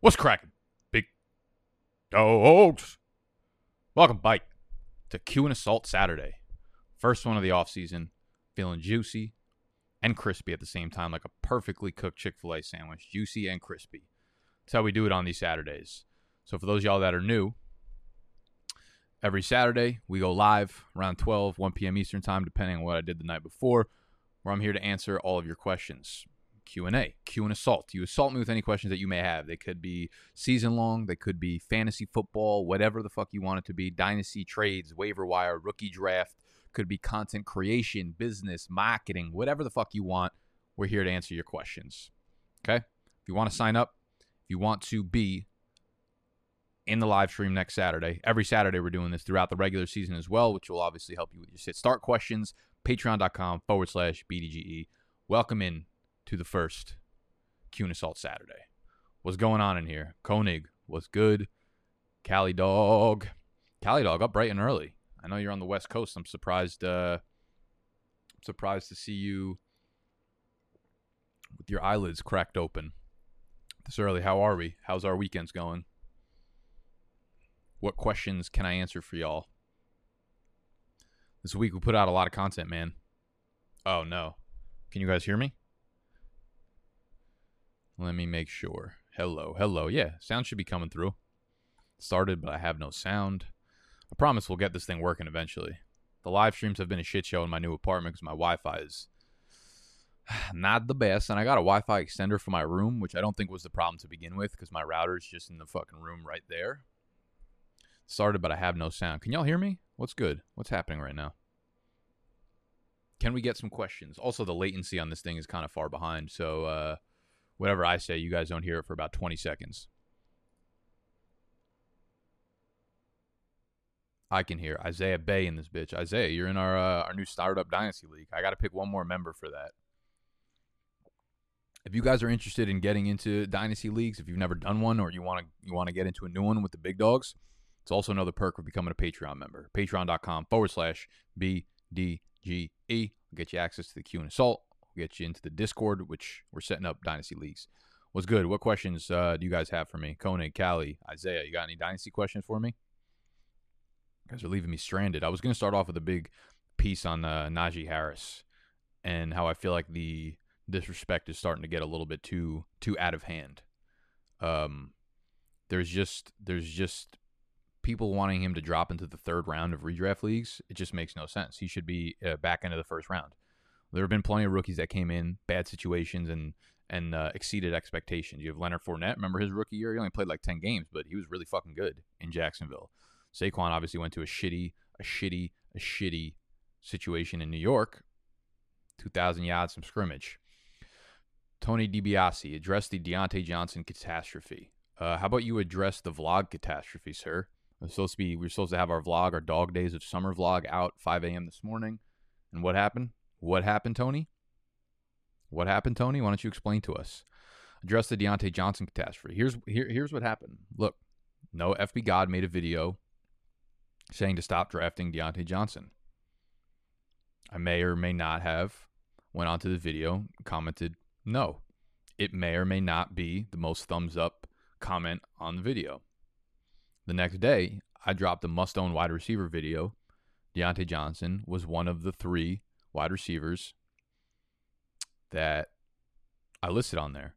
What's cracking, big dogs? Welcome, bike, to Q and Assault Saturday. First one of the off season. Feeling juicy and crispy at the same time, like a perfectly cooked Chick fil A sandwich. Juicy and crispy. That's how we do it on these Saturdays. So, for those y'all that are new, every Saturday we go live around 12, 1 p.m. Eastern Time, depending on what I did the night before, where I'm here to answer all of your questions. Q&A, Q and assault. You assault me with any questions that you may have. They could be season long, they could be fantasy football, whatever the fuck you want it to be, dynasty trades, waiver wire, rookie draft, could be content creation, business, marketing, whatever the fuck you want. We're here to answer your questions. Okay? If you want to sign up, if you want to be in the live stream next Saturday, every Saturday we're doing this throughout the regular season as well, which will obviously help you with your sit start questions. Patreon.com forward slash BDGE. Welcome in to the first and Assault Saturday. What's going on in here? Koenig, what's good? Cali Dog. Cali Dog up bright and early. I know you're on the West Coast. I'm surprised uh I'm surprised to see you with your eyelids cracked open this early. How are we? How's our weekends going? What questions can I answer for y'all? This week we put out a lot of content, man. Oh no. Can you guys hear me? Let me make sure. Hello, hello. Yeah, sound should be coming through. Started, but I have no sound. I promise we'll get this thing working eventually. The live streams have been a shit show in my new apartment because my Wi Fi is not the best. And I got a Wi Fi extender for my room, which I don't think was the problem to begin with because my router is just in the fucking room right there. Started, but I have no sound. Can y'all hear me? What's good? What's happening right now? Can we get some questions? Also, the latency on this thing is kind of far behind. So, uh, whatever I say, you guys don't hear it for about 20 seconds. I can hear Isaiah Bay in this bitch. Isaiah, you're in our uh, our new startup dynasty league. I got to pick one more member for that. If you guys are interested in getting into dynasty leagues, if you've never done one or you want to you want to get into a new one with the big dogs, it's also another perk of becoming a Patreon member. Patreon.com forward slash BDGE. Get you access to the Q and Assault. Get you into the Discord, which we're setting up dynasty leagues. What's good? What questions uh, do you guys have for me? Koenig, Callie, Isaiah, you got any dynasty questions for me? You guys are leaving me stranded. I was going to start off with a big piece on uh, Najee Harris and how I feel like the disrespect is starting to get a little bit too too out of hand. Um, there's just there's just people wanting him to drop into the third round of redraft leagues. It just makes no sense. He should be uh, back into the first round. There have been plenty of rookies that came in bad situations and and uh, exceeded expectations. You have Leonard Fournette. Remember his rookie year? He only played like ten games, but he was really fucking good in Jacksonville. Saquon obviously went to a shitty, a shitty, a shitty situation in New York. 2,000 yards from scrimmage. Tony DiBiase addressed the Diontae Johnson catastrophe. Uh, how about you address the vlog catastrophe, sir? We're supposed to be. We are supposed to have our vlog, our dog days of summer vlog, out 5 a.m. this morning. And what happened? What happened, Tony? What happened, Tony? Why don't you explain to us? Address the Diontae Johnson catastrophe. Here's here, here's what happened. Look, no FB God made a video saying to stop drafting Diontae Johnson. I may or may not have went onto the video, commented no. It may or may not be the most thumbs up comment on the video. The next day, I dropped a must own wide receiver video. Diontae Johnson was one of the three wide receivers that I listed on there.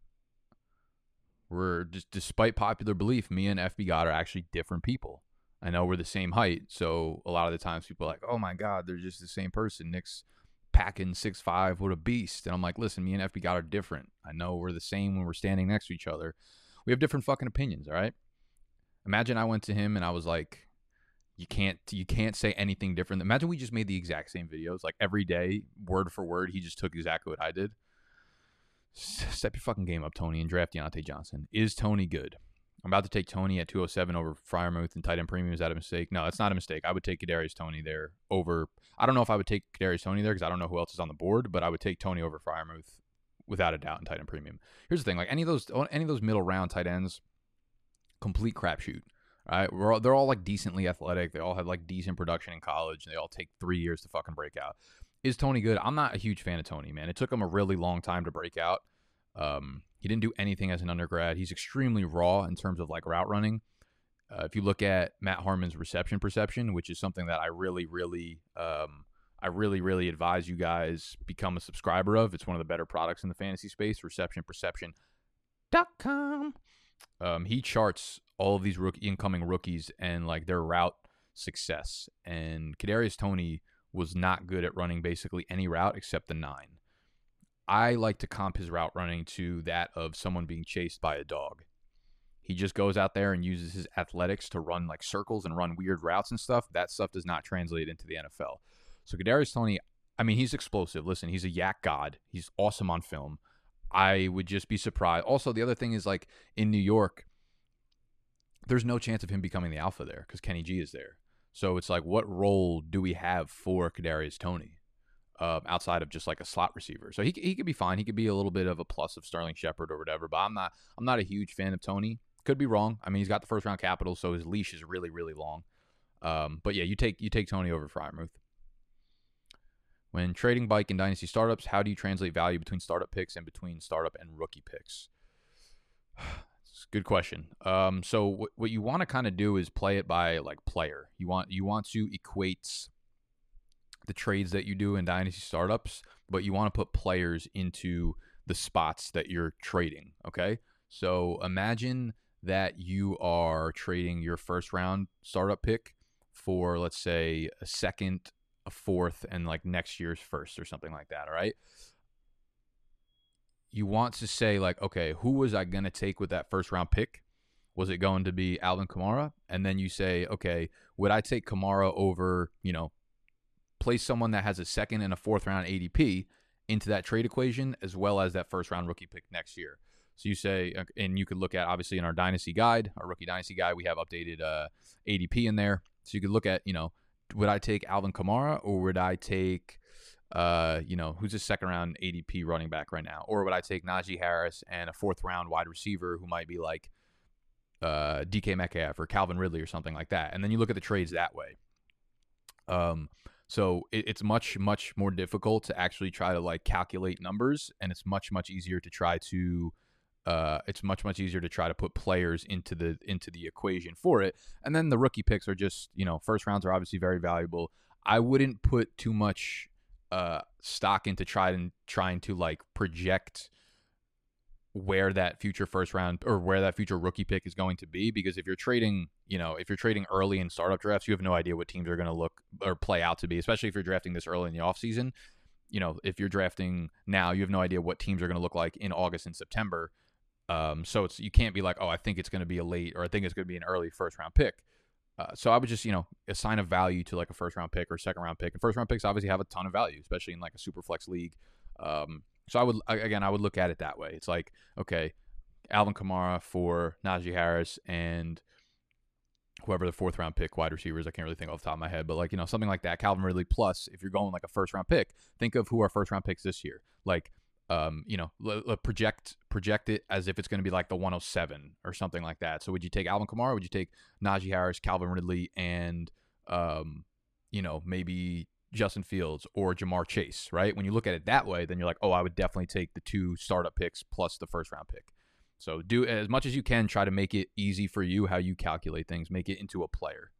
We're just, despite popular belief, me and FB God are actually different people. I know we're the same height, so a lot of the times people are like, "Oh my God, they're just the same person." Nick's packing six five, what a beast! And I'm like, "Listen, me and FB God are different. I know we're the same when we're standing next to each other. We have different fucking opinions, all right?" Imagine I went to him and I was like, "You can't, you can't say anything different." Imagine we just made the exact same videos, like every day, word for word. He just took exactly what I did. Step your fucking game up, Tony, and draft Diontae Johnson. Is Toney good? I'm about to take Toney at 207 over Freiermuth and tight end premium. Is that a mistake? No, that's not a mistake. I would take Kadarius Toney there over. I don't know if I would take Kadarius Toney there because I don't know who else is on the board, but I would take Toney over Freiermuth without a doubt in tight end premium. Here's the thing: like any of those, any of those middle round tight ends, complete crapshoot. Right? All, they're all like decently athletic. They all have like decent production in college. And they all take three years to fucking break out. Is Toney good? I'm not a huge fan of Toney, man. It took him a really long time to break out. Um, He didn't do anything as an undergrad. He's extremely raw in terms of like route running. Uh, if you look at Matt Harmon's reception perception, which is something that I really, really, um, I really, really advise you guys become a subscriber of. It's one of the better products in the fantasy space. Reception Perception.com. Um, he charts all of these rookie incoming rookies and like their route success. And Kadarius Toney was not good at running basically any route except the nine. I like to comp his route running to that of someone being chased by a dog. He just goes out there and uses his athletics to run like circles and run weird routes and stuff. That stuff does not translate into the NFL. So Kadarius Toney, I mean, he's explosive. Listen, he's a yak god. He's awesome on film. I would just be surprised. Also, the other thing is like in New York, there's no chance of him becoming the alpha there because Kenny G is there. So it's like, what role do we have for Kadarius Toney uh, outside of just like a slot receiver? So he he could be fine. He could be a little bit of a plus of Sterling Shepard or whatever. But I'm not I'm not a huge fan of Toney. Could be wrong. I mean, he's got the first round capital, so his leash is really really long. Um, but yeah, you take you take Toney over Freiermuth. When trading bike and dynasty startups, how do you translate value between startup picks and between startup and rookie picks? Good question. Um, so what what you want to kind of do is play it by like player. You want you want to equate the trades that you do in dynasty startups, but you want to put players into the spots that you're trading. Okay, so imagine that you are trading your first round startup pick for let's say a second, a fourth, and like next year's first or something like that. All right you want to say like, okay, who was I going to take with that first round pick? Was it going to be Alvin Kamara? And then you say, okay, would I take Kamara over, you know, place someone that has a second and a fourth round ADP into that trade equation as well as that first round rookie pick next year? So you say, uh, and you could look at obviously in our dynasty guide, our rookie dynasty guide, we have updated uh, ADP in there. So you could look at, you know, would I take Alvin Kamara or would I take uh, you know, who's a second round ADP running back right now? Or would I take Najee Harris and a fourth round wide receiver who might be like uh, DK Metcalf or Calvin Ridley or something like that? And then you look at the trades that way. Um, so it, it's much, much more difficult to actually try to like calculate numbers, and it's much, much easier to try to. Uh, it's much much easier to try to put players into the into the equation for it, and then the rookie picks are just you know first rounds are obviously very valuable. I wouldn't put too much uh, stock into trying trying to like project where that future first round or where that future rookie pick is going to be because if you're trading you know if you're trading early in startup drafts you have no idea what teams are going to look or play out to be especially if you're drafting this early in the offseason. You know if you're drafting now you have no idea what teams are going to look like in august and september. Um, so it's you can't be like oh i think it's going to be a late or i think it's going to be an early first round pick uh, so I would just, you know, assign a value to like a first round pick or second round pick. And first round picks obviously have a ton of value, especially in like a super flex league. Um, so I would, again, I would look at it that way. It's like, okay, Alvin Kamara for Najee Harris and whoever the fourth round pick wide receivers. I can't really think off the top of my head, but like, you know, something like that. Calvin Ridley plus, if you're going like a first round pick, think of who our first round picks this year. Like um, you know, l- l- project project it as if it's going to be like the 107 or something like that. So would you take Alvin Kamara? Would you take Najee Harris, Calvin Ridley, and um, you know, maybe Justin Fields or Ja'Marr Chase? Right? When you look at it that way, then you're like, oh, I would definitely take the two startup picks plus the first round pick. So do as much as you can. Try to make it easy for you how you calculate things. Make it into a player.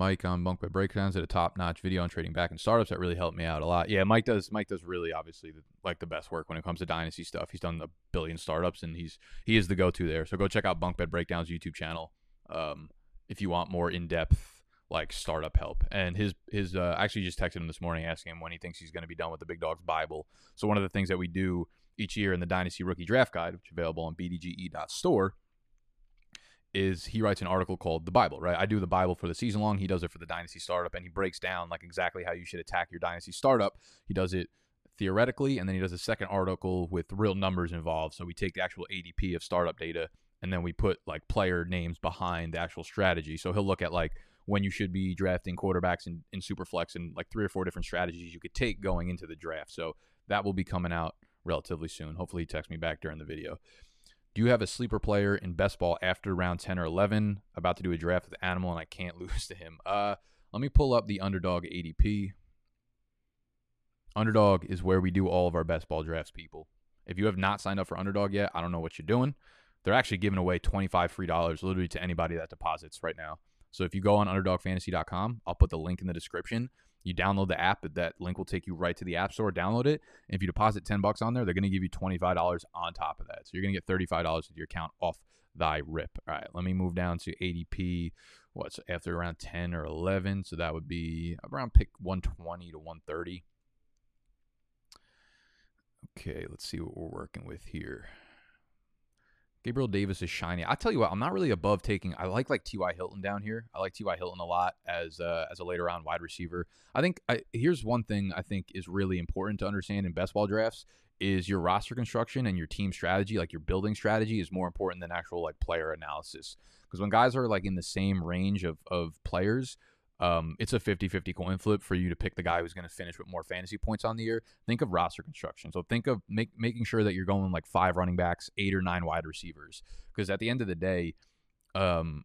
Mike on Bunk Bed Breakdowns did a top notch video on trading back in startups that really helped me out a lot. Yeah, Mike does. Mike does really obviously the, like the best work when it comes to dynasty stuff. He's done a billion startups and he's he is the go to there. So go check out Bunk Bed Breakdowns YouTube channel um, if you want more in depth like startup help. And his his uh, actually just texted him this morning asking him when he thinks he's going to be done with the Big Dogs Bible. So one of the things that we do each year in the Dynasty Rookie Draft Guide, which is available on bdge.store is he writes an article called The Bible, right? I do the Bible for the season long. He does it for the Dynasty Startup, and he breaks down like exactly how you should attack your Dynasty Startup. He does it theoretically, and then he does a second article with real numbers involved. So we take the actual ADP of startup data, and then we put like player names behind the actual strategy. So he'll look at like when you should be drafting quarterbacks in, in Superflex and like three or four different strategies you could take going into the draft. So that will be coming out relatively soon. Hopefully he texts me back during the video. Do you have a sleeper player in best ball after round 10 or 11? About to do a draft with Animal and I can't lose to him. Uh, let me pull up the underdog ADP. Underdog is where we do all of our best ball drafts, people. If you have not signed up for Underdog yet, I don't know what you're doing. They're actually giving away 25 free dollars literally to anybody that deposits right now. So if you go on underdogfantasy.com, I'll put the link in the description. You download the app, that link will take you right to the App Store. Download it. And if you deposit 10 bucks on there, they're going to give you $25 on top of that. So you're going to get $35 with your account off thy rip. All right, let me move down to ADP. What's after around 10 or 11? So that would be around pick 120 to 130. Okay, let's see what we're working with here. Gabriel Davis is shiny. I tell you what, I'm not really above taking. I like like T.Y. Hilton down here. I like T.Y. Hilton a lot as uh, as a later round wide receiver. I think I, here's one thing I think is really important to understand in best ball drafts is your roster construction and your team strategy, like your building strategy, is more important than actual like player analysis. Because when guys are like in the same range of of players, um, it's a 50-50 coin flip for you to pick the guy who's going to finish with more fantasy points on the year. Think of roster construction. So think of make, making sure that you're going like five running backs, eight or nine wide receivers. Because at the end of the day, um,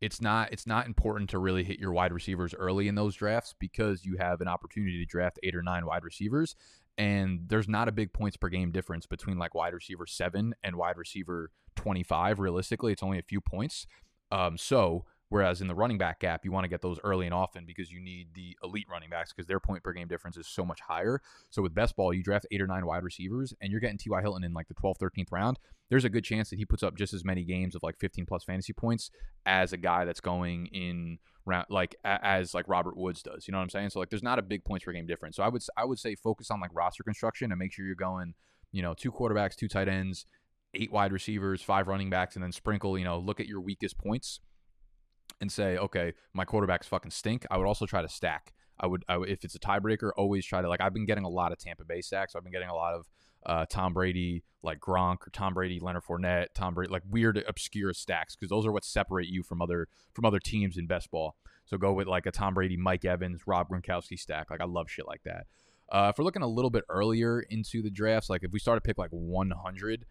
it's not it's not important to really hit your wide receivers early in those drafts because you have an opportunity to draft eight or nine wide receivers, and there's not a big points per game difference between like wide receiver seven and wide receiver 25. Realistically, it's only a few points. Um, so Whereas in the running back gap, you want to get those early and often because you need the elite running backs because their point per game difference is so much higher. So with best ball, you draft eight or nine wide receivers and you're getting T.Y. Hilton in like the 12th, 13th round. There's a good chance that he puts up just as many games of like 15 plus fantasy points as a guy that's going in round like as like Robert Woods does. You know what I'm saying? So like there's not a big points per game difference. So I would I would say focus on like roster construction and make sure you're going, you know, two quarterbacks, two tight ends, eight wide receivers, five running backs, and then sprinkle, you know, look at your weakest points and say, okay, my quarterbacks fucking stink. I would also try to stack. I would, I if it's a tiebreaker, always try to like. I've been getting a lot of Tampa Bay stacks. I've been getting a lot of uh, Tom Brady, like Gronk, or Tom Brady, Leonard Fournette, Tom Brady, like weird, obscure stacks because those are what separate you from other from other teams in best ball. So go with like a Tom Brady, Mike Evans, Rob Gronkowski stack. Like I love shit like that. Uh, if we're looking a little bit earlier into the drafts, like if we start to pick like 100,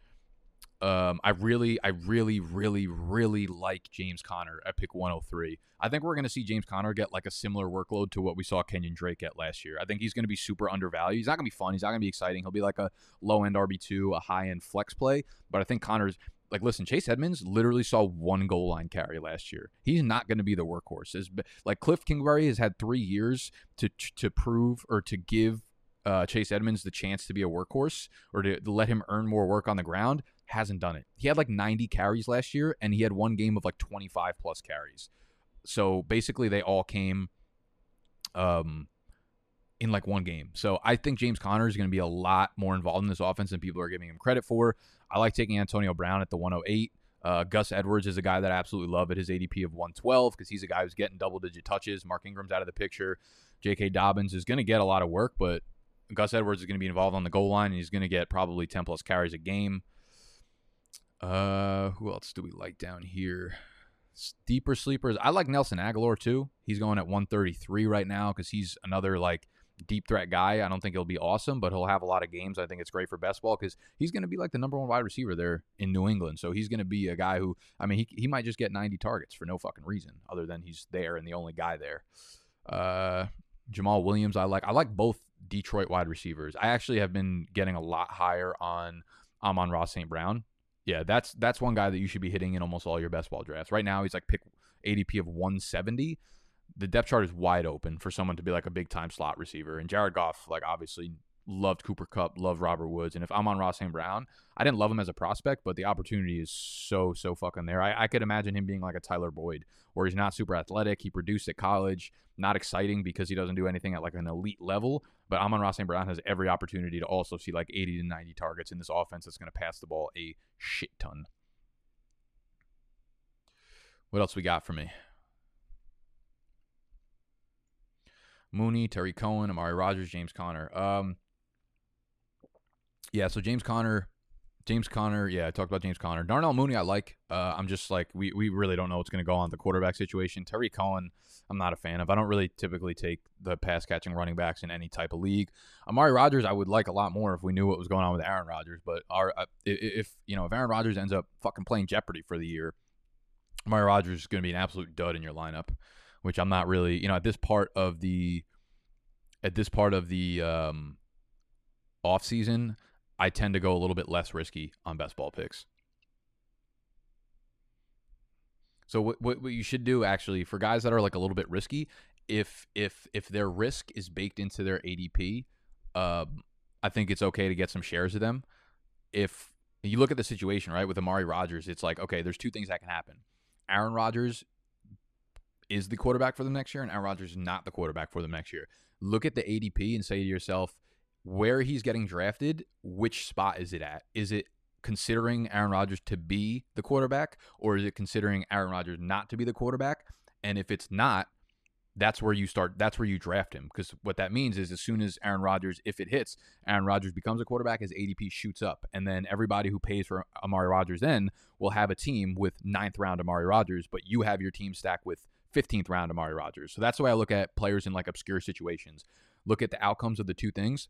um, I really, I really, really, really like James Conner at pick 103. I think we're going to see James Conner get like a similar workload to what we saw Kenyon Drake get last year. I think he's going to be super undervalued. He's not going to be fun. He's not going to be exciting. He'll be like a low end RB2, a high end flex play. But I think Conner's like, listen, Chase Edmonds literally saw one goal line carry last year. He's not going to be the workhorse. Like Cliff Kingsbury has had three years to to prove or to give uh, Chase Edmonds the chance to be a workhorse or to let him earn more work on the ground hasn't done it. He had like 90 carries last year and he had one game of like 25 plus carries. So basically they all came um in like one game. So I think James Conner is going to be a lot more involved in this offense than people are giving him credit for. I like taking Antonio Brown at the 108. Uh, Gus Edwards is a guy that I absolutely love at his ADP of 112 because he's a guy who's getting double digit touches. Mark Ingram's out of the picture. J.K. Dobbins is going to get a lot of work, but Gus Edwards is going to be involved on the goal line and he's going to get probably 10 plus carries a game. Uh, who else do we like down here? Deeper sleepers. I like Nelson Agholor too. He's going at 133 right now because he's another like deep threat guy. I don't think he'll be awesome, but he'll have a lot of games. I think it's great for best ball because he's going to be like the number one wide receiver there in New England. So he's going to be a guy who, I mean, he, he might just get 90 targets for no fucking reason other than he's there and the only guy there. Uh, Jamaal Williams, I like. I like both Detroit wide receivers. I actually have been getting a lot higher on Amon-Ra St. Brown yeah, that's that's one guy that you should be hitting in almost all your best ball drafts. Right now, he's like pick ADP of 170. The depth chart is wide open for someone to be like a big time slot receiver. And Jared Goff, like obviously loved Cooper Kupp, loved Robert Woods, and if Amon-Ra St. Brown, I didn't love him as a prospect, but the opportunity is so so fucking there. I, I could imagine him being like a Tyler Boyd, where he's not super athletic, he produced at college, not exciting because he doesn't do anything at like an elite level. But Amon-Ra St. Brown has every opportunity to also see like 80 to 90 targets in this offense that's going to pass the ball a shit ton. What else we got for me? Mooney, Tarik Cohen, Amari Rodgers, James Conner. Um, yeah, so James Conner James Conner, yeah, I talked about James Conner. Darnell Mooney, I like. Uh, I'm just like we we really don't know what's going to go on the quarterback situation. Tarik Cohen, I'm not a fan of. I don't really typically take the pass catching running backs in any type of league. Amari Rodgers, I would like a lot more if we knew what was going on with Aaron Rodgers. But our uh, if you know if Aaron Rodgers ends up fucking playing Jeopardy for the year, Amari Rodgers is going to be an absolute dud in your lineup, which I'm not really. You know, at this part of the at this part of the um, off season, I tend to go a little bit less risky on best ball picks. So what, what what you should do actually for guys that are like a little bit risky, if if if their risk is baked into their ADP, um, I think it's okay to get some shares of them. If you look at the situation right with Amari Rodgers, it's like okay, there's two things that can happen. Aaron Rodgers is the quarterback for them next year, and Aaron Rodgers is not the quarterback for them next year. Look at the ADP and say to yourself, where he's getting drafted, which spot is it at? Is it considering Aaron Rodgers to be the quarterback, or is it considering Aaron Rodgers not to be the quarterback? And if it's not, that's where you start. That's where you draft him because what that means is as soon as Aaron Rodgers, if it hits, Aaron Rodgers becomes a quarterback, his ADP shoots up, and then everybody who pays for Amari Rodgers then will have a team with ninth round Amari Rodgers, but you have your team stacked with 15th round Amari Rodgers. So that's the way I look at players in like obscure situations. Look at the outcomes of the two things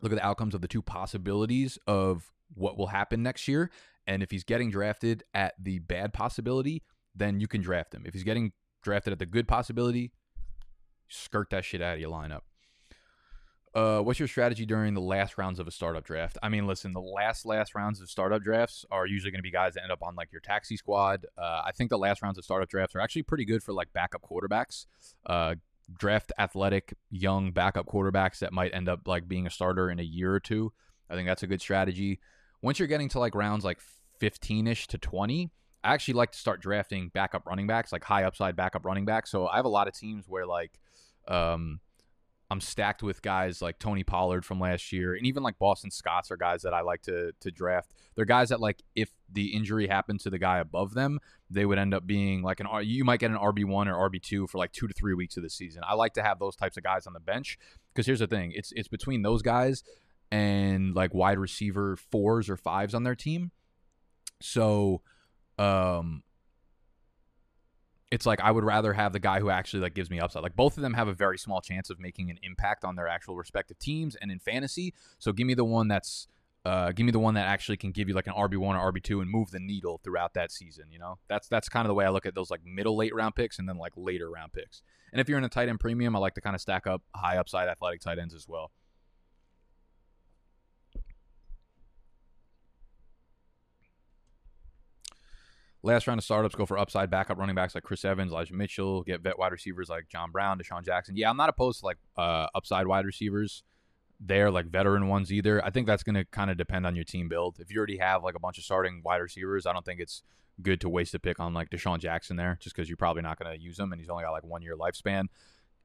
look at the outcomes of the two possibilities of what will happen next year. And if he's getting drafted at the bad possibility, then you can draft him. If he's getting drafted at the good possibility, skirt that shit out of your lineup. Uh, what's your strategy during the last rounds of a startup draft? I mean, listen, the last last rounds of startup drafts are usually going to be guys that end up on like your taxi squad. Uh, I think the last rounds of startup drafts are actually pretty good for like backup quarterbacks. Uh, draft athletic young backup quarterbacks that might end up like being a starter in a year or two. I think that's a good strategy. Once you're getting to like rounds like 15ish to 20, I actually like to start drafting backup running backs, like high upside backup running backs. So I have a lot of teams where like um I'm stacked with guys like Tony Pollard from last year, and even like Boston Scotts are guys that I like to to draft. They're guys that like if the injury happened to the guy above them, they would end up being like an you might get an RB one or RB two for like two to three weeks of the season. I like to have those types of guys on the bench because here's the thing: it's it's between those guys and like wide receiver fours or fives on their team. So, um, it's like I would rather have the guy who actually like gives me upside. Like both of them have a very small chance of making an impact on their actual respective teams and in fantasy. So give me the one that's uh, give me the one that actually can give you like an RB one or RB two and move the needle throughout that season. You know, that's that's kind of the way I look at those like middle late round picks and then like later round picks. And if you're in a tight end premium, I like to kind of stack up high upside athletic tight ends as well. Last round of startups go for upside backup running backs like Chris Evans, Elijah Mitchell, get vet wide receivers like John Brown, DeSean Jackson. Yeah, I'm not opposed to like uh, upside wide receivers there, like veteran ones either. I think that's going to kind of depend on your team build. If you already have like a bunch of starting wide receivers, I don't think it's good to waste a pick on like DeSean Jackson there just because you're probably not going to use him and he's only got like one year lifespan.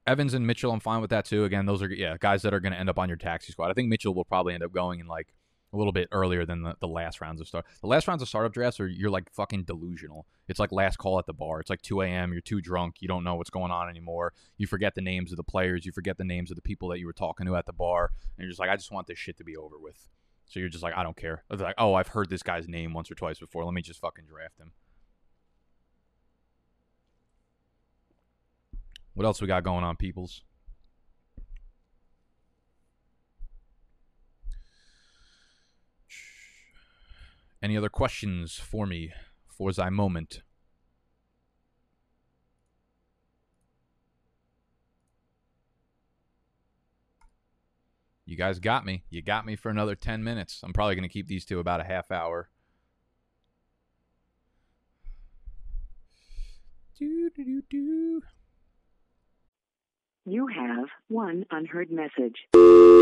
Evans and Mitchell, I'm fine with that too. Again, those are yeah guys that are going to end up on your taxi squad. I think Mitchell will probably end up going in like a little bit earlier than the, the last rounds of start. The last rounds of startup drafts are you're like fucking delusional. It's like last call at the bar. It's like 2 a.m. You're too drunk. You don't know what's going on anymore. You forget the names of the players. You forget the names of the people that you were talking to at the bar. And you're just like, I just want this shit to be over with. So you're just like, I don't care. It's like, oh, I've heard this guy's name once or twice before. Let me just fucking draft him. What else we got going on, peoples? Any other questions for me for thy moment? You guys got me. You got me for another 10 minutes. I'm probably going to keep these to about a half hour. You have one unheard message.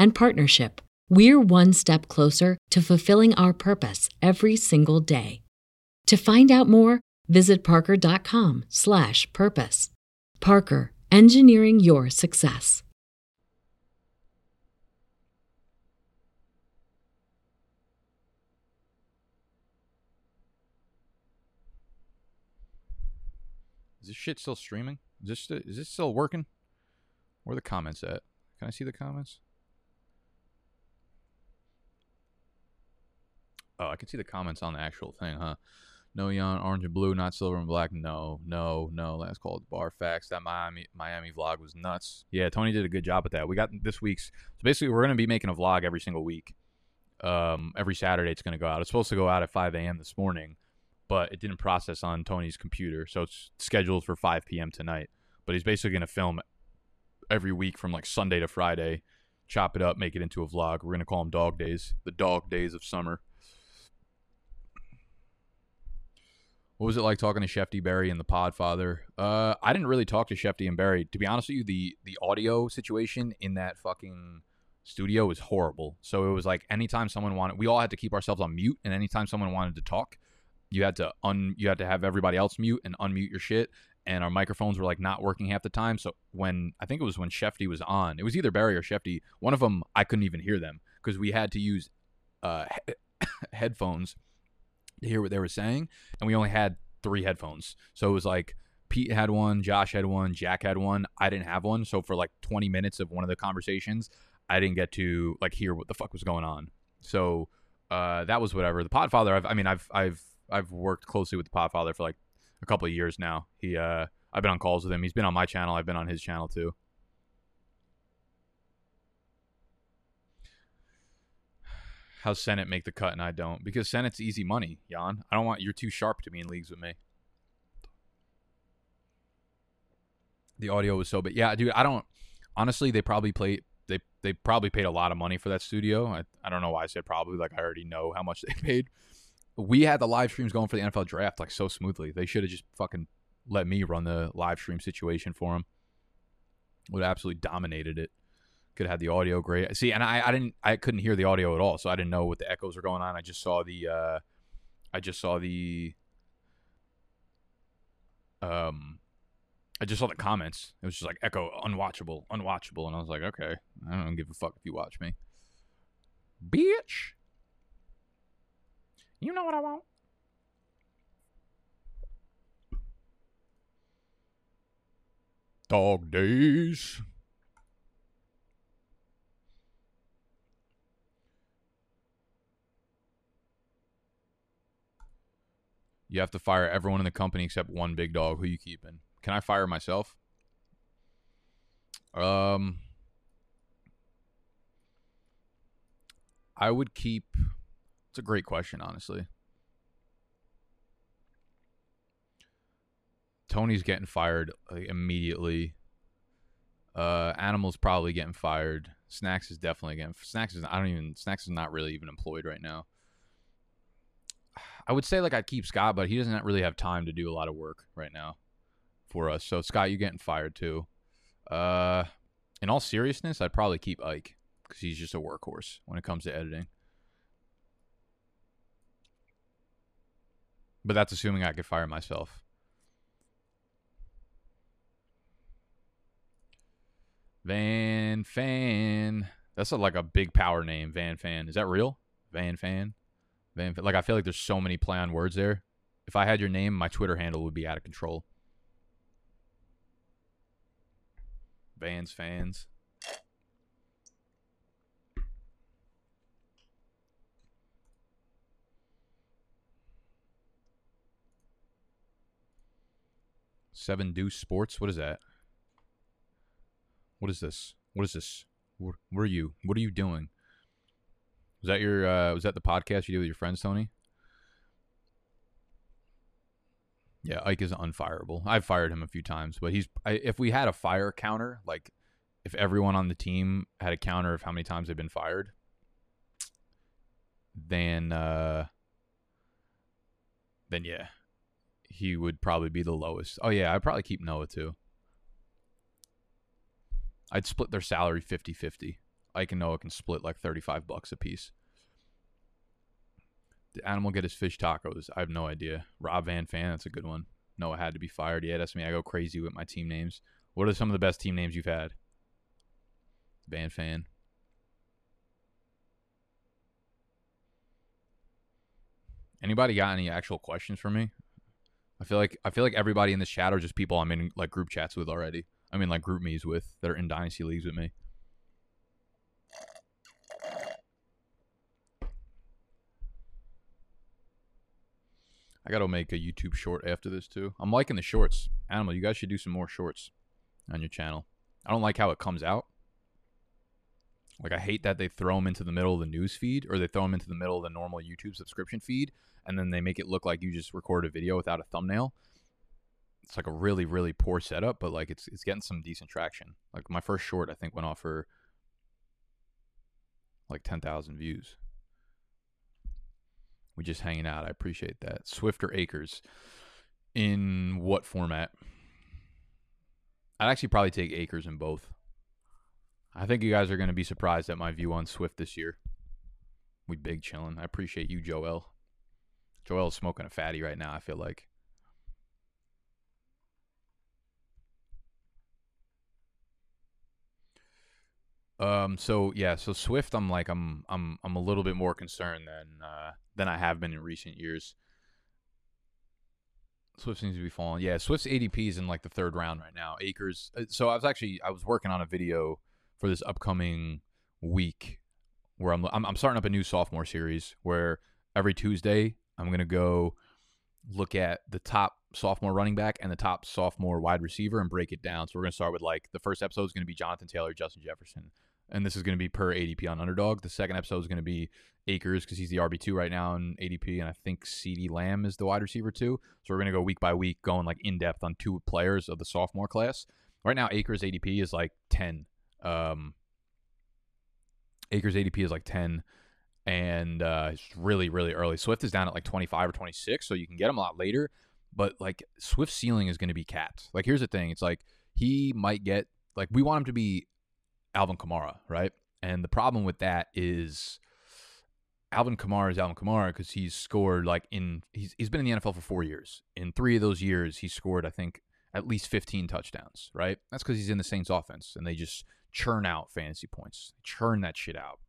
and partnership, we're one step closer to fulfilling our purpose every single day. To find out more, visit parker.com/purpose. Parker, engineering your success. Is this shit still streaming? Is this is this still working? Where the comments at? Can I see the comments? Oh, I can see the comments on the actual thing, huh? No yawn, orange and blue, not silver and black. No, no, no. Last call at bar. Facts. That Miami Miami vlog was nuts. Yeah, Tony did a good job with that. We got this week's. So basically, we're gonna be making a vlog every single week. Um, every Saturday it's gonna go out. It's supposed to go out at 5 a.m. this morning, but it didn't process on Tony's computer, so it's scheduled for 5 p.m. tonight. But he's basically gonna film every week from like Sunday to Friday, chop it up, make it into a vlog. We're gonna call them dog days, the dog days of summer. What was it like talking to Shefty Barry and the Podfather? Uh, I didn't really talk to Shefty and Barry. To be honest with you, the the audio situation in that fucking studio was horrible. So it was like anytime someone wanted, we all had to keep ourselves on mute, and anytime someone wanted to talk, you had to un, you had to have everybody else mute and unmute your shit. And our microphones were like not working half the time. So when I think it was when Shefty was on, it was either Barry or Shefty. One of them I couldn't even hear them because we had to use uh, he- headphones to hear what they were saying, and we only had three headphones. So it was like Pete had one, Josh had one, Jack had one. I didn't have one. So for like 20 minutes of one of the conversations, I didn't get to like hear what the fuck was going on. So uh, that was whatever. The Podfather, I've, I mean, I've I've I've worked closely with the Podfather for like a couple of years now. He uh, I've been on calls with him. He's been on my channel. I've been on his channel too. How Senate make the cut and I don't? Because Senate's easy money, Jan. I don't want you're too sharp to be in leagues with me. The audio was so bad. Yeah, dude, I don't honestly they probably played they they probably paid a lot of money for that studio. I, I don't know why I said probably like I already know how much they paid. We had the live streams going for the NFL draft like so smoothly. They should have just fucking let me run the live stream situation for them. Would absolutely dominated it could have had the audio great. See, and I, I didn't, I couldn't hear the audio at all, so I didn't know what the echoes were going on. I just saw the, uh, I just saw the, um, I just saw the comments. It was just like echo, unwatchable, unwatchable, and I was like, okay, I don't give a fuck if you watch me, bitch. You know what I want. Dog days. You have to fire everyone in the company except one big dog. Who you keeping? Can I fire myself? Um, I would keep. It's a great question, honestly. Tony's getting fired immediately. Uh, Animal's probably getting fired. Snacks is definitely getting. Snacks is. I don't even. Snacks is not really even employed right now. I would say like I'd keep Scott, but he doesn't really have time to do a lot of work right now for us. So Scott, you're getting fired too. Uh, in all seriousness, I'd probably keep Ike because he's just a workhorse when it comes to editing. But that's assuming I could fire myself. Van Fan. That's a, like a big power name, Van Fan. Is that real? Van Fan? Like I feel like there's so many play on words there. If I had your name, my Twitter handle would be out of control. Vans fans. Seven Deuce Sports. What is that? What is this? What is this? Where are you? What are you doing? Was that your uh was that the podcast you did with your friends, Tony? Yeah, Ike is unfireable. I've fired him a few times, but he's I, if we had a fire counter, like if everyone on the team had a counter of how many times they've been fired, then uh then yeah, he would probably be the lowest. Oh yeah, I'd probably keep Noah too. I'd split their salary 50-50. Ike and Noah can split like 35 bucks a piece. Did Animal get his fish tacos? I have no idea. Rob Van Fan, that's a good one. Noah had to be fired. Yeah, that's me. I go crazy with my team names. What are some of the best team names you've had? Van Fan. Anybody got any actual questions for me? I feel like I feel like everybody in this chat are just people I'm in like group chats with already. I mean like group me's with that are in dynasty leagues with me. I gotta make a YouTube short after this too. I'm liking the shorts. Animal, you guys should do some more shorts on your channel. I don't like how it comes out. Like I hate that they throw them into the middle of the news feed or they throw them into the middle of the normal YouTube subscription feed and then they make it look like you just recorded a video without a thumbnail. It's like a really really poor setup, but like it's it's getting some decent traction. Like my first short I think went off for like 10,000 views. We just hanging out. I appreciate that. Swift or Akers? In what format? I'd actually probably take Akers in both. I think you guys are going to be surprised at my view on Swift this year. We big chilling. I appreciate you, Joel. Joel's smoking a fatty right now. I feel like. Um. So yeah. So Swift, I'm like, I'm, I'm, I'm a little bit more concerned than, uh, than I have been in recent years. Swift seems to be falling. Yeah, Swift's ADP is in like the third round right now. Akers. uh, So I was actually I was working on a video for this upcoming week where I'm I'm, I'm starting up a new sophomore series where every Tuesday I'm gonna go look at the top sophomore running back and the top sophomore wide receiver and break it down. So we're gonna start with like the first episode is gonna be Jonathan Taylor, Justin Jefferson, and this is gonna be per ADP on Underdog. The second episode is gonna be Akers because he's the RB two right now in ADP, and I think CeeDee Lamb is the wide receiver too. So we're gonna go week by week, going like in depth on two players of the sophomore class. Right now, Akers ADP is like ten. Um, ADP is like ten, and uh, it's really really early. Swift is down at like twenty five or twenty six, so you can get him a lot later. But like Swift's ceiling is going to be capped. Like here's the thing: it's like he might get like we want him to be Alvin Kamara, right? And the problem with that is Alvin Kamara is Alvin Kamara because he's scored like in he's he's been in the NFL for four years. In three of those years, he scored I think at least 15 touchdowns, right? That's because he's in the Saints offense and they just churn out fantasy points. They churn that shit out.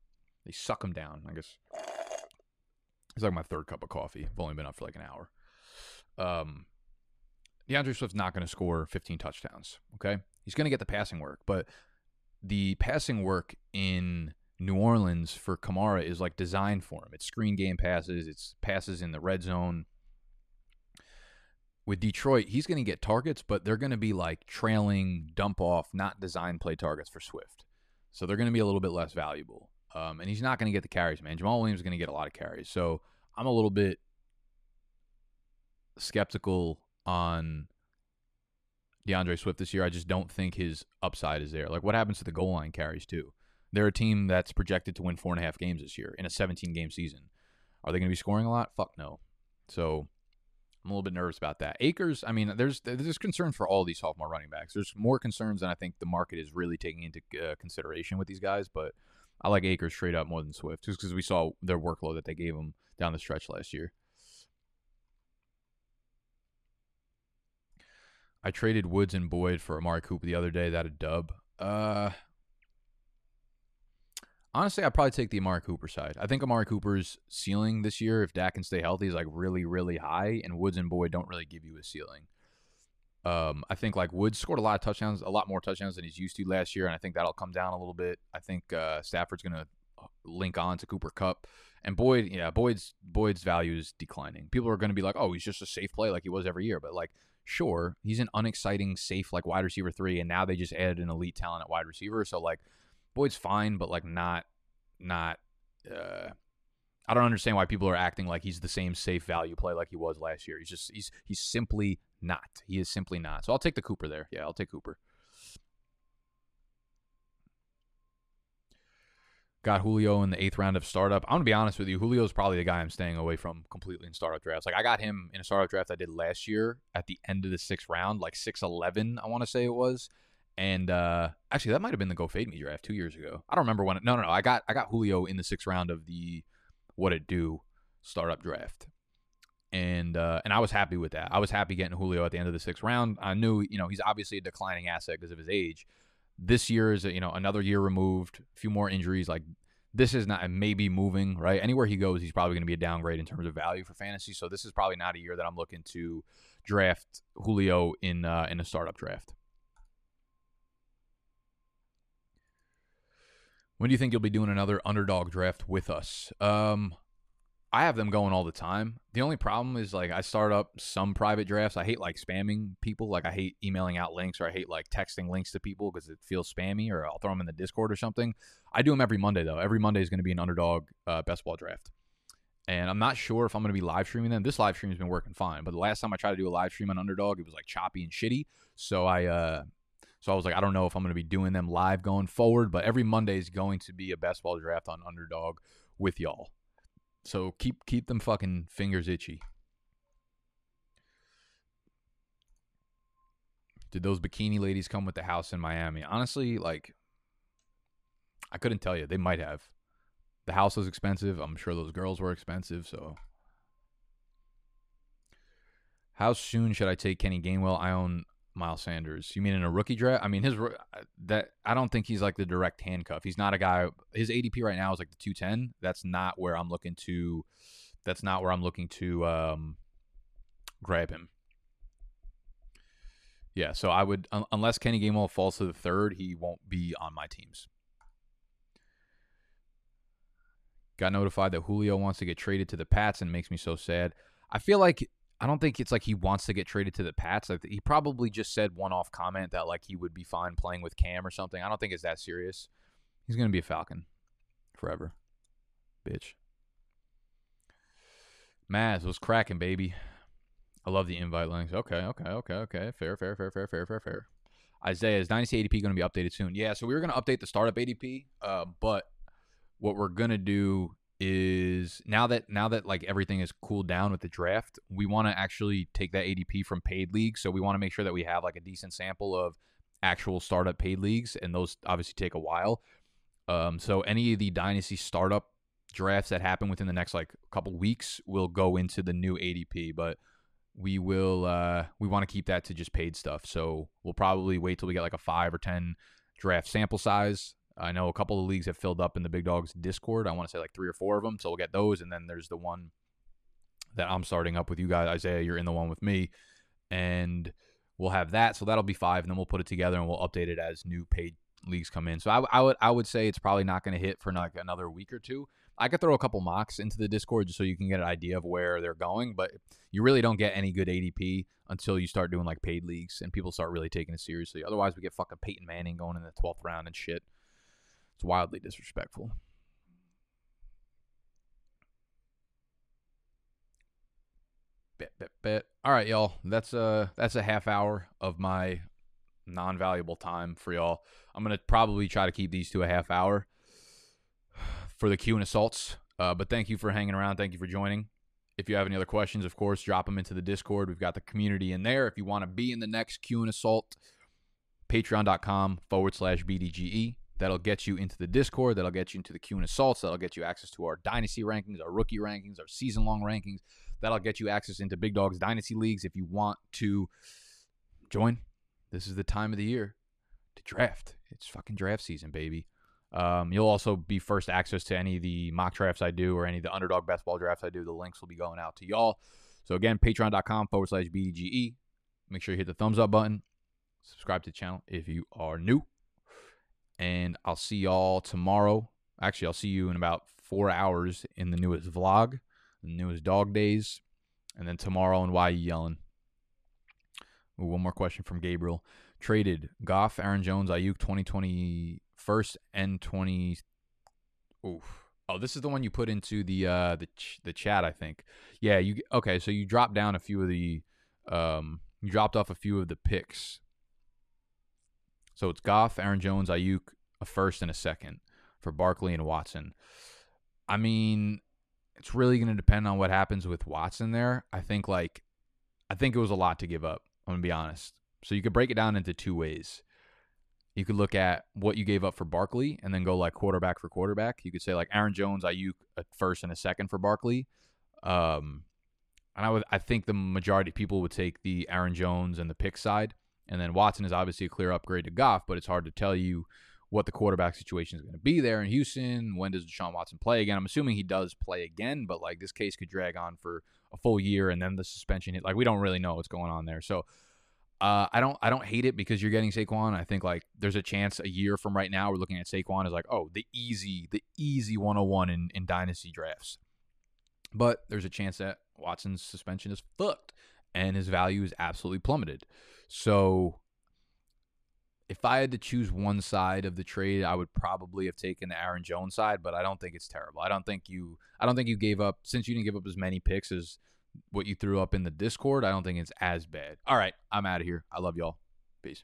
They suck them down. I guess it's like my third cup of coffee. I've only been up for like an hour. Um, D'Andre Swift's not going to score 15 touchdowns. Okay, he's going to get the passing work, but the passing work in New Orleans for Kamara is like designed for him. It's screen game passes. It's passes in the red zone with Detroit, he's going to get targets, but they're going to be like trailing, dump off, not design play targets for Swift. So they're going to be a little bit less valuable. Um, and he's not going to get the carries, man. Jamaal Williams is going to get a lot of carries. So I'm a little bit skeptical on D'Andre Swift this year. I just don't think his upside is there. Like, what happens to the goal line carries, too? They're a team that's projected to win four and a half games this year in a 17 game season. Are they going to be scoring a lot? Fuck no. So I'm a little bit nervous about that. Akers, I mean, there's there's concerns for all these sophomore running backs. There's more concerns than I think the market is really taking into uh, consideration with these guys. But I like Akers straight up more than Swift, just because we saw their workload that they gave him down the stretch last year. I traded Woods and Boyd for Amari Cooper the other day. That a dub. Uh, honestly, I'd probably take the Amari Cooper side. I think Amari Cooper's ceiling this year, if Dak can stay healthy, is like really, really high, and Woods and Boyd don't really give you a ceiling. Um, I think like Woods scored a lot of touchdowns, a lot more touchdowns than he's used to last year, and I think that'll come down a little bit. I think uh, Stafford's going to link on to Cooper Kupp, and Boyd, yeah, Boyd's Boyd's value is declining. People are going to be like, oh, he's just a safe play like he was every year, but like, sure, he's an unexciting, safe like wide receiver three, and now they just added an elite talent at wide receiver, so like Boyd's fine, but like not not uh, I don't understand why people are acting like he's the same safe value play like he was last year. He's just he's he's simply not. He is simply not. So I'll take the Cooper there. Yeah, I'll take Cooper. Got Julio in the eighth round of startup. I'm gonna be honest with you. Julio's probably the guy I'm staying away from completely in startup drafts. Like I got him in a startup draft I did last year at the end of the sixth round, like six eleven, I want to say it was. And uh actually, that might have been the Go Fade Me draft two years ago. I don't remember when. It, no, no, no. I got I got Julio in the sixth round of the What It Do startup draft, and uh, and I was happy with that. I was happy getting Julio at the end of the sixth round. I knew you know he's obviously a declining asset because of his age, this year is you know another year removed, a few more injuries. Like this is not maybe moving right anywhere he goes. He's probably going to be a downgrade in terms of value for fantasy. So this is probably not a year that I'm looking to draft Julio in uh, in a startup draft. When do you think you'll be doing another underdog draft with us? Um, I have them going all the time. The only problem is like I start up some private drafts. I hate like spamming people. Like I hate emailing out links or I hate like texting links to people because it feels spammy or I'll throw them in the Discord or something. I do them every Monday though. Every Monday is going to be an underdog uh, best ball draft. And I'm not sure if I'm going to be live streaming them. This live stream has been working fine, but the last time I tried to do a live stream on Underdog, it was like choppy and shitty. So I uh so I was like, I don't know if I'm going to be doing them live going forward, but every Monday is going to be a best ball draft on Underdog with y'all. So keep keep them fucking fingers itchy. Did those bikini ladies come with the house in Miami? Honestly, like I couldn't tell you. They might have. The house was expensive. I'm sure those girls were expensive, so how soon should I take Kenny Gainwell? I own Miles Sanders. You mean in a rookie draft? I mean his that I don't think he's like the direct handcuff. He's not a guy. His ADP right now is like the two ten. That's not where I'm looking to. That's not where I'm looking to um, grab him. Yeah, so I would un- unless Kenny Gainwell falls to the third, he won't be on my teams. Got notified that Julio wants to get traded to the Pats and makes me so sad. I feel like I don't think it's like he wants to get traded to the Pats. Like he probably just said one off comment that like he would be fine playing with Cam or something. I don't think it's that serious. He's gonna be a Falcon forever, bitch. Maz was cracking, baby. I love the invite links. Okay, okay, okay, okay. Fair, fair, fair, fair, fair, fair, fair. Isaiah is Dynasty ADP going to be updated soon? Yeah, so we were going to update the startup ADP, uh, but what we're going to do is now that now that like everything is cooled down with the draft, we want to actually take that ADP from paid leagues. So we want to make sure that we have like a decent sample of actual startup paid leagues, and those obviously take a while. Um, so any of the dynasty startup drafts that happen within the next like couple weeks will go into the new ADP, but we will uh, we want to keep that to just paid stuff. So we'll probably wait till we get like a five or ten draft sample size I know a couple of leagues have filled up in the Big Dogs Discord. I want to say like three or four of them. So we'll get those. And then there's the one that I'm starting up with you guys. Isaiah, you're in the one with me. And we'll have that. So that'll be five. And then we'll put it together and we'll update it as new paid leagues come in. So I, I would I would say it's probably not going to hit for like another week or two. I could throw a couple mocks into the Discord just so you can get an idea of where they're going, but you really don't get any good ADP until you start doing like paid leagues and people start really taking it seriously. Otherwise, we get fucking Peyton Manning going in the 12th round and shit. It's wildly disrespectful. Bet, bet, bet. All right, y'all. That's a that's a half hour of my non-valuable time for y'all. I'm gonna probably try to keep these to a half hour for the Q and assaults. Uh, but thank you for hanging around. Thank you for joining. If you have any other questions, of course, drop them into the Discord. We've got the community in there. If you want to be in the next Q and assault, patreon.com forward slash BDGE. That'll get you into the Discord. That'll get you into the Q and assaults. That'll get you access to our dynasty rankings, our rookie rankings, our season long rankings. That'll get you access into Big Dogs Dynasty Leagues if you want to join. This is the time of the year to draft. It's fucking draft season, baby. Um, you'll also be first access to any of the mock drafts I do or any of the underdog best ball drafts I do. The links will be going out to y'all. So again, patreon.com forward slash BDGE. Make sure you hit the thumbs up button. Subscribe to the channel if you are new. And I'll see y'all tomorrow. Actually, I'll see you in about four hours in the newest vlog, the newest dog days. And then tomorrow and why you yelling? Ooh, one more question from Gabriel. Traded Goff, Aaron Jones, Aiyuk 2020 first and 20. Oof. Oh, this is the one you put into the uh the ch- the chat, I think. Yeah, you okay? So you dropped down a few of the um you dropped off a few of the picks. So it's Goff, Aaron Jones, Aiyuk, a first and a second for Barkley and Watson. I mean, it's really going to depend on what happens with Watson there. I think like I think it was a lot to give up. I'm gonna be honest. So you could break it down into two ways. You could look at what you gave up for Barkley and then go like quarterback for quarterback. You could say like Aaron Jones, Aiyuk, a first and a second for Barkley. Um, and I would I think the majority of people would take the Aaron Jones and the pick side. And then Watson is obviously a clear upgrade to Goff, but it's hard to tell you what the quarterback situation is going to be there in Houston. When does Deshaun Watson play again? I'm assuming he does play again, but like this case could drag on for a full year and then the suspension hit. Like we don't really know what's going on there. So uh, I don't I don't hate it because you're getting Saquon. I think like there's a chance a year from right now we're looking at Saquon is like oh the easy the easy 101 in in dynasty drafts. But there's a chance that Watson's suspension is fucked and his value is absolutely plummeted. So if I had to choose one side of the trade, I would probably have taken the Aaron Jones side, but I don't think it's terrible. I don't think you I don't think you gave up since you didn't give up as many picks as what you threw up in the Discord, I don't think it's as bad. All right, I'm out of here. I love y'all. Peace.